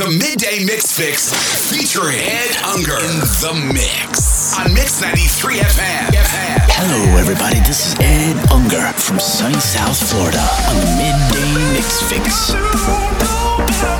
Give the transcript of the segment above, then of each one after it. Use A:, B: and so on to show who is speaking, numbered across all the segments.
A: The Midday Mix Fix featuring Ed Unger in the mix on Mix 93 FM.
B: Hello, everybody. This is Ed Unger from sunny South Florida on the Midday Mix Fix.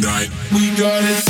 C: tonight. We got it.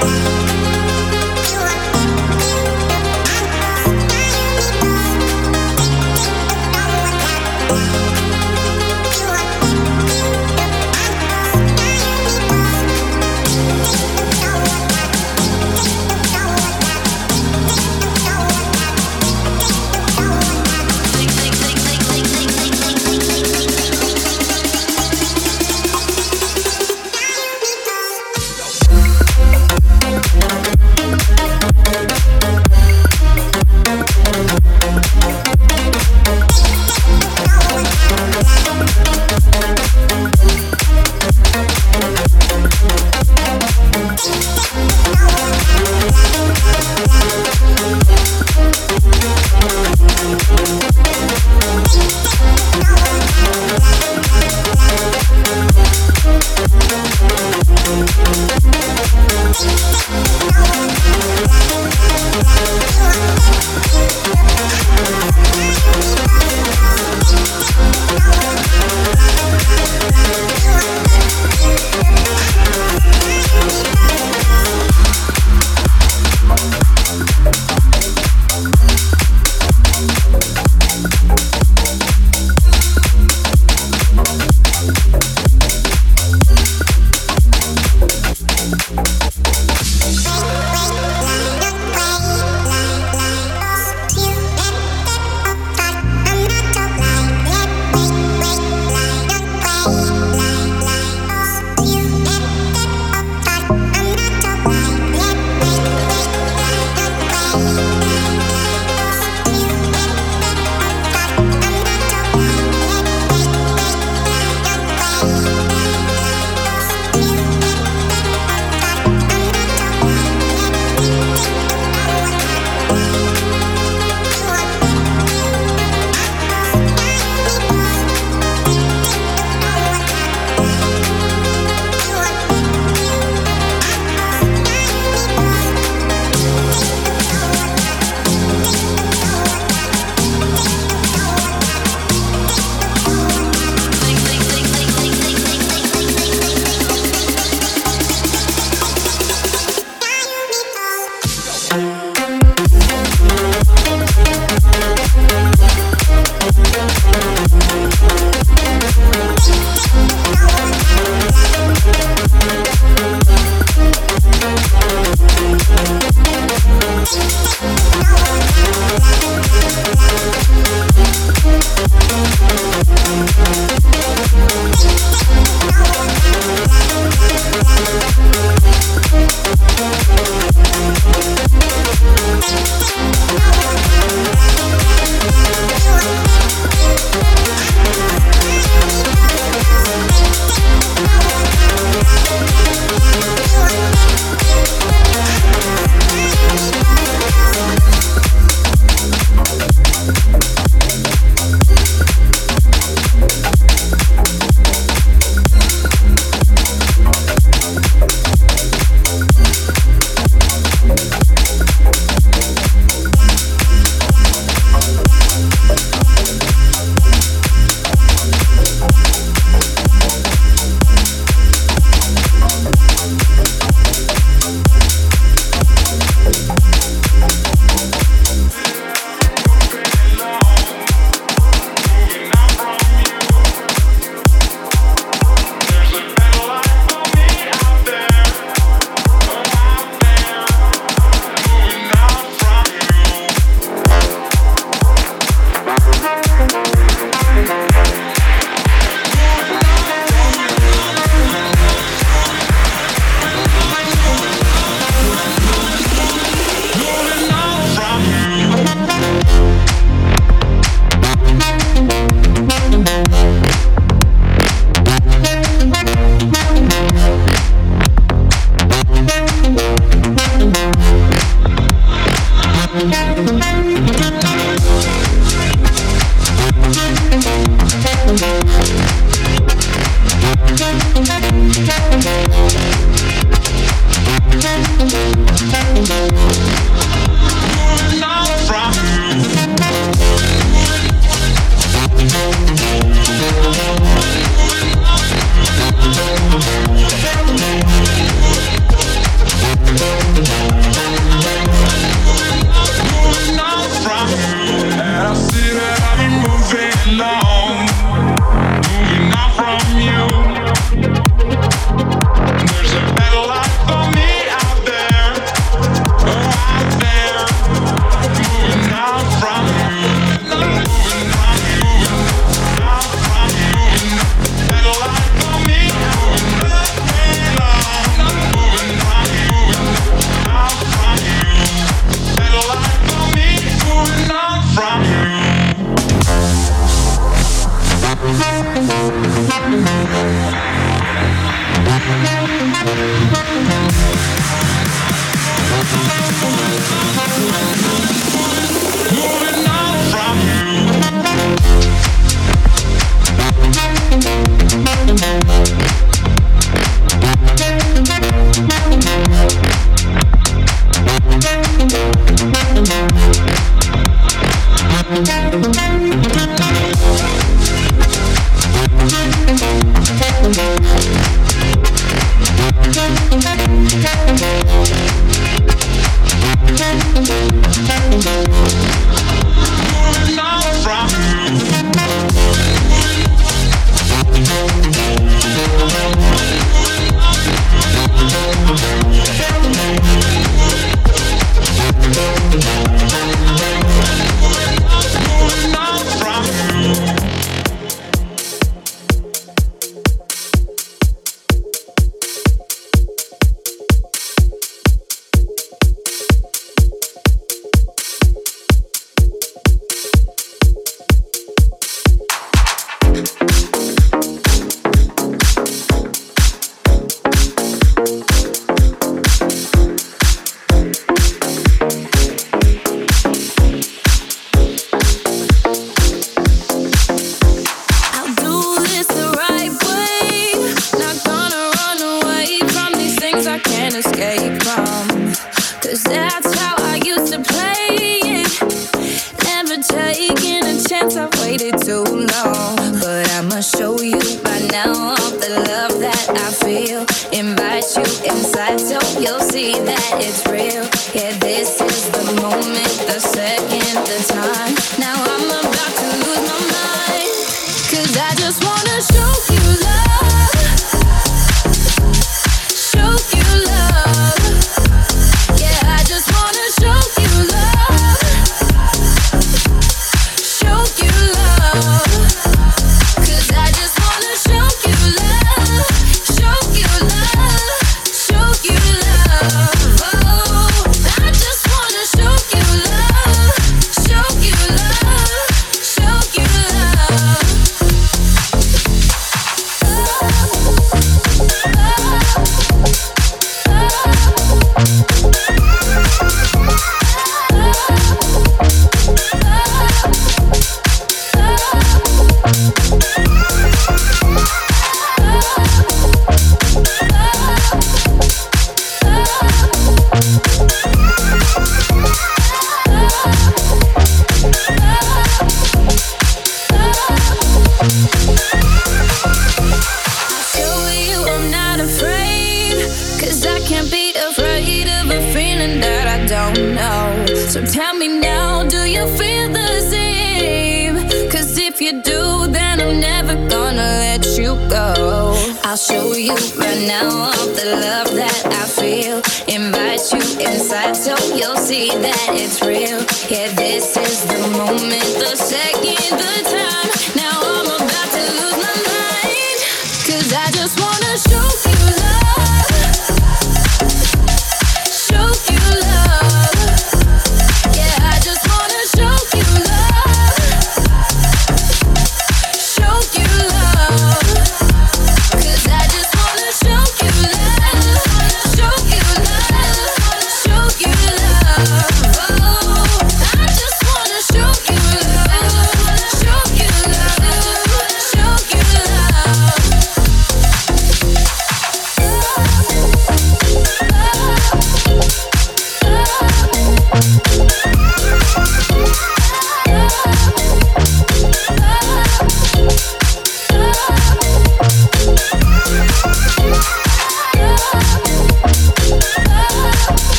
C: Thank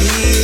C: You.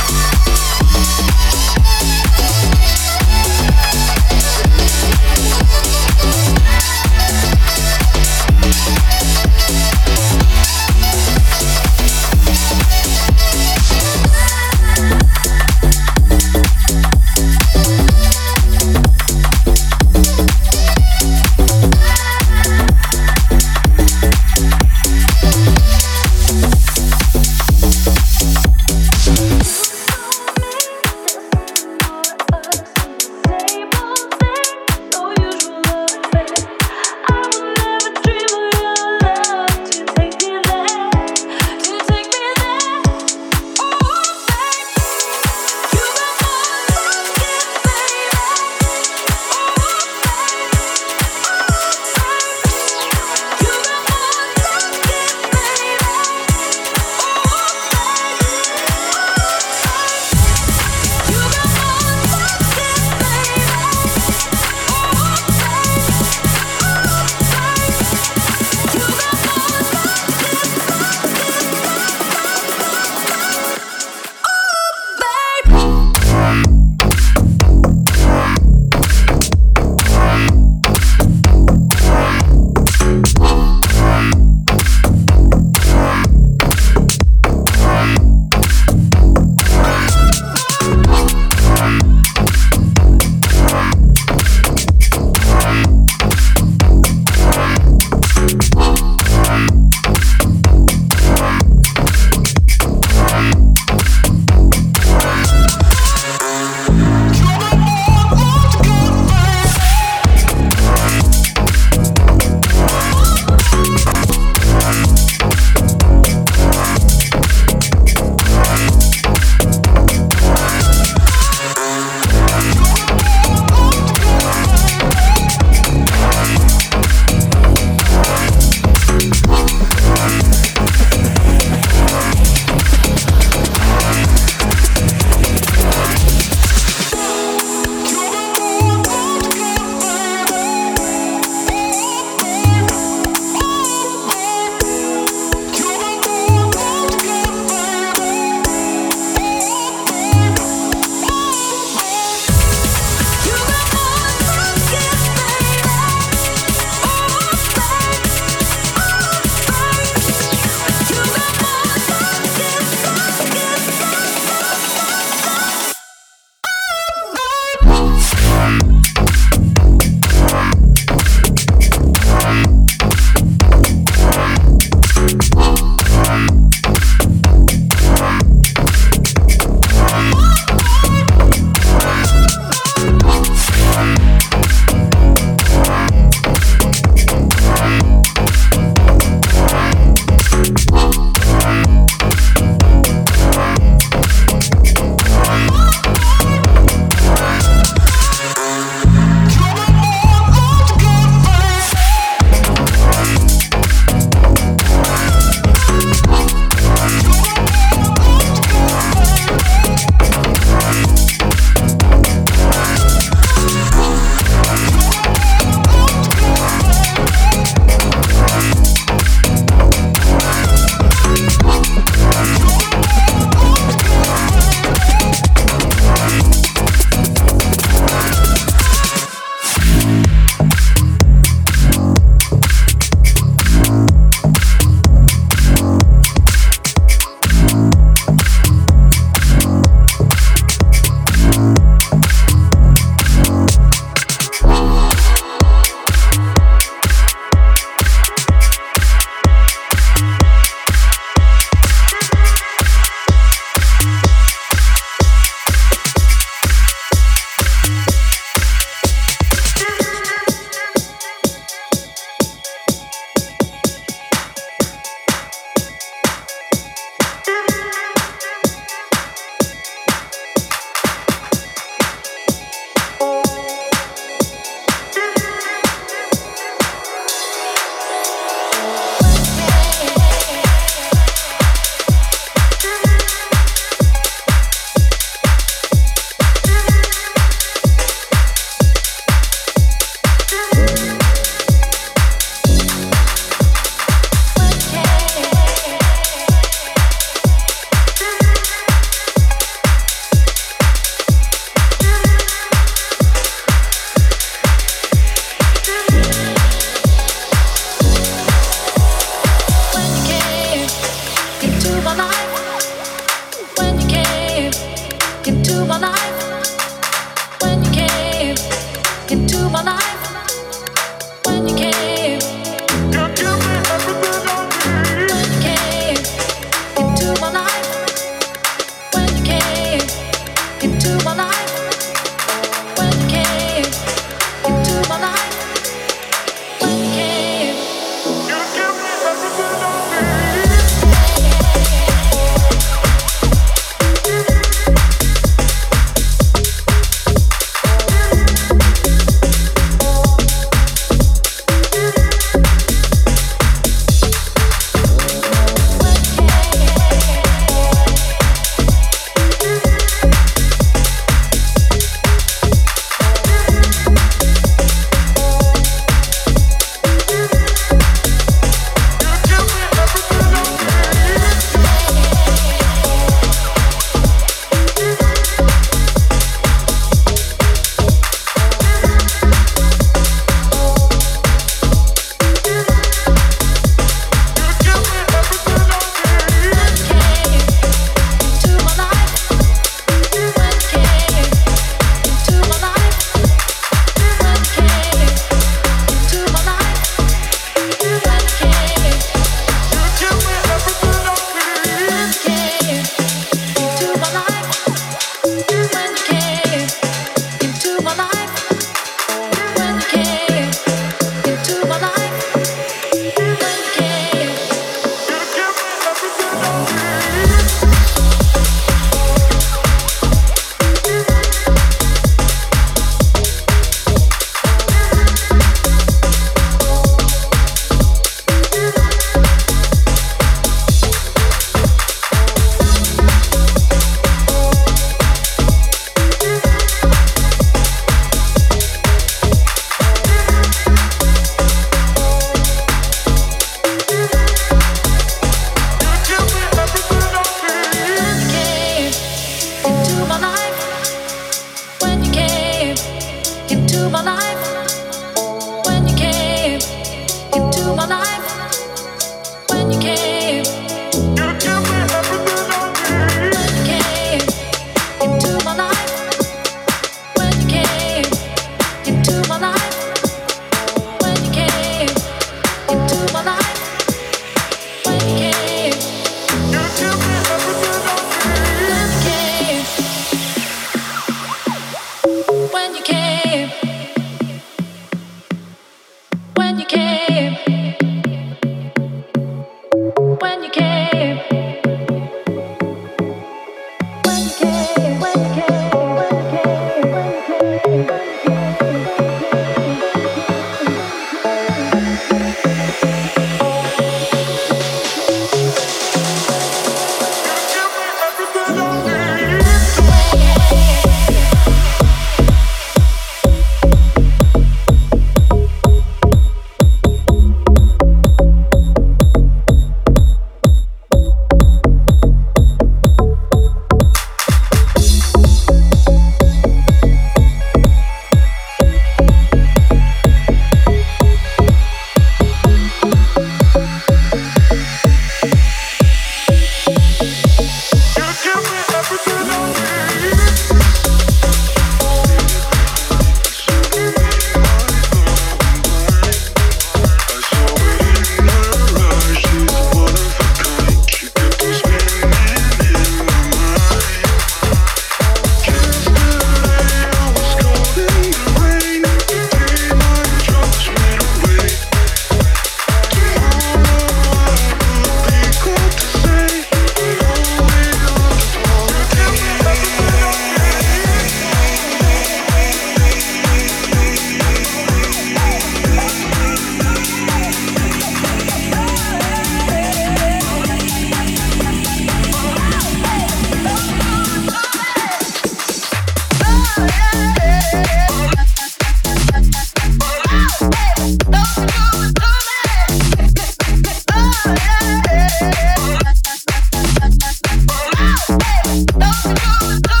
C: love.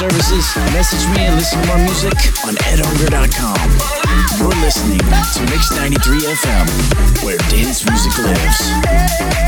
C: services, message me and listen to more music on edhunger.com. You're listening to Mix 93 FM, where dance music lives.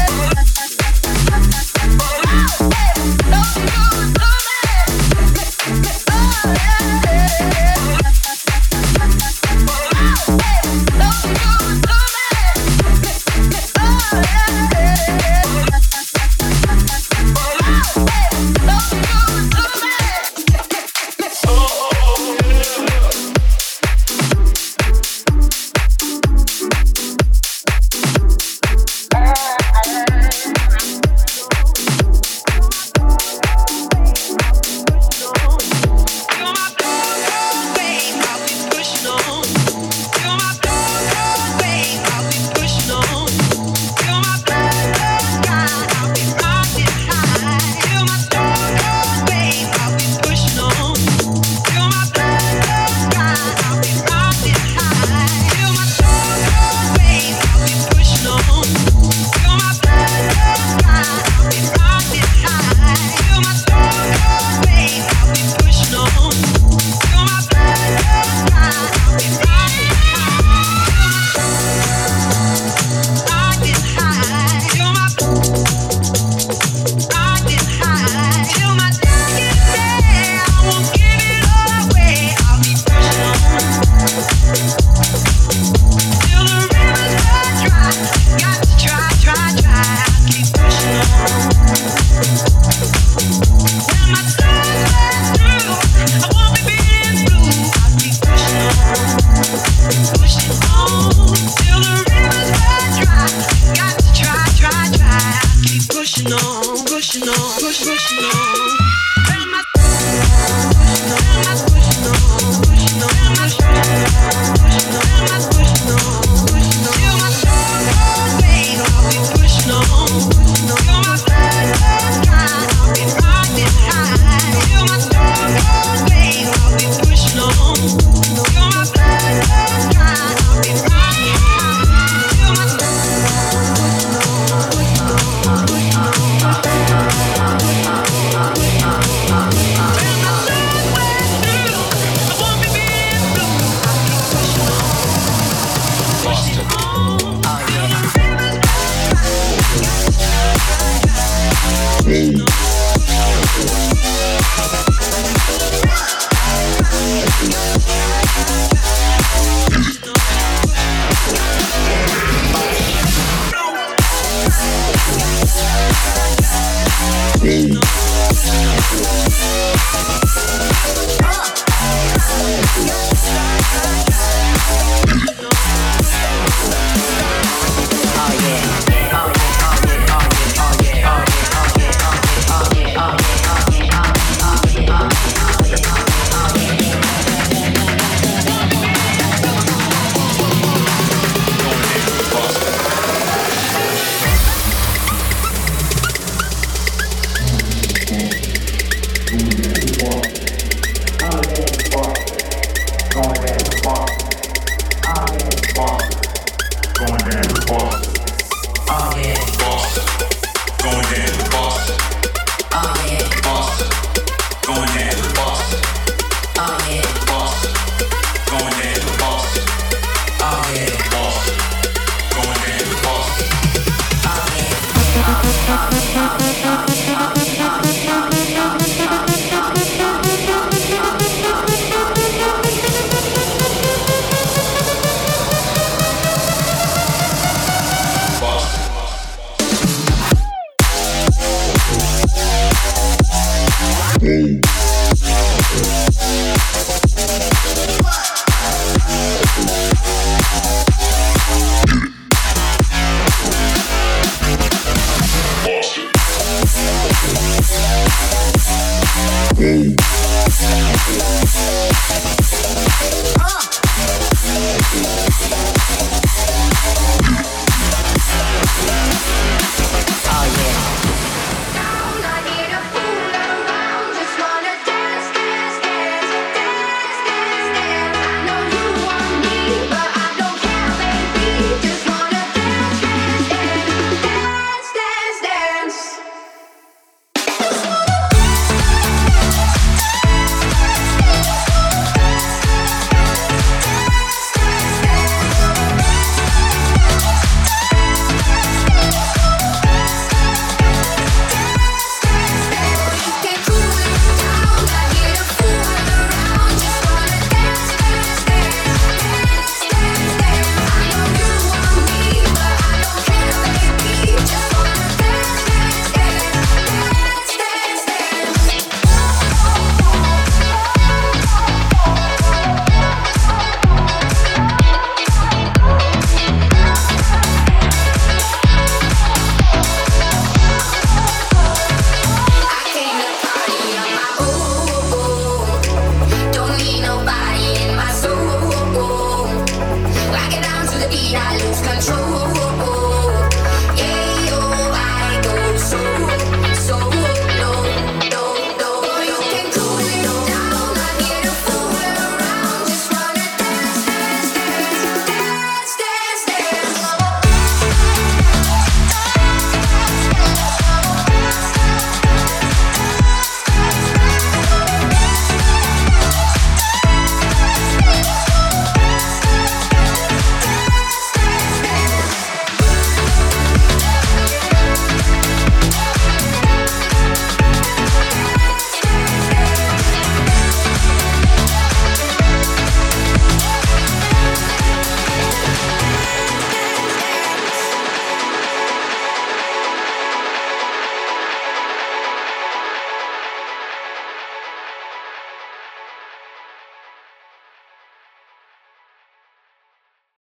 D: Baby.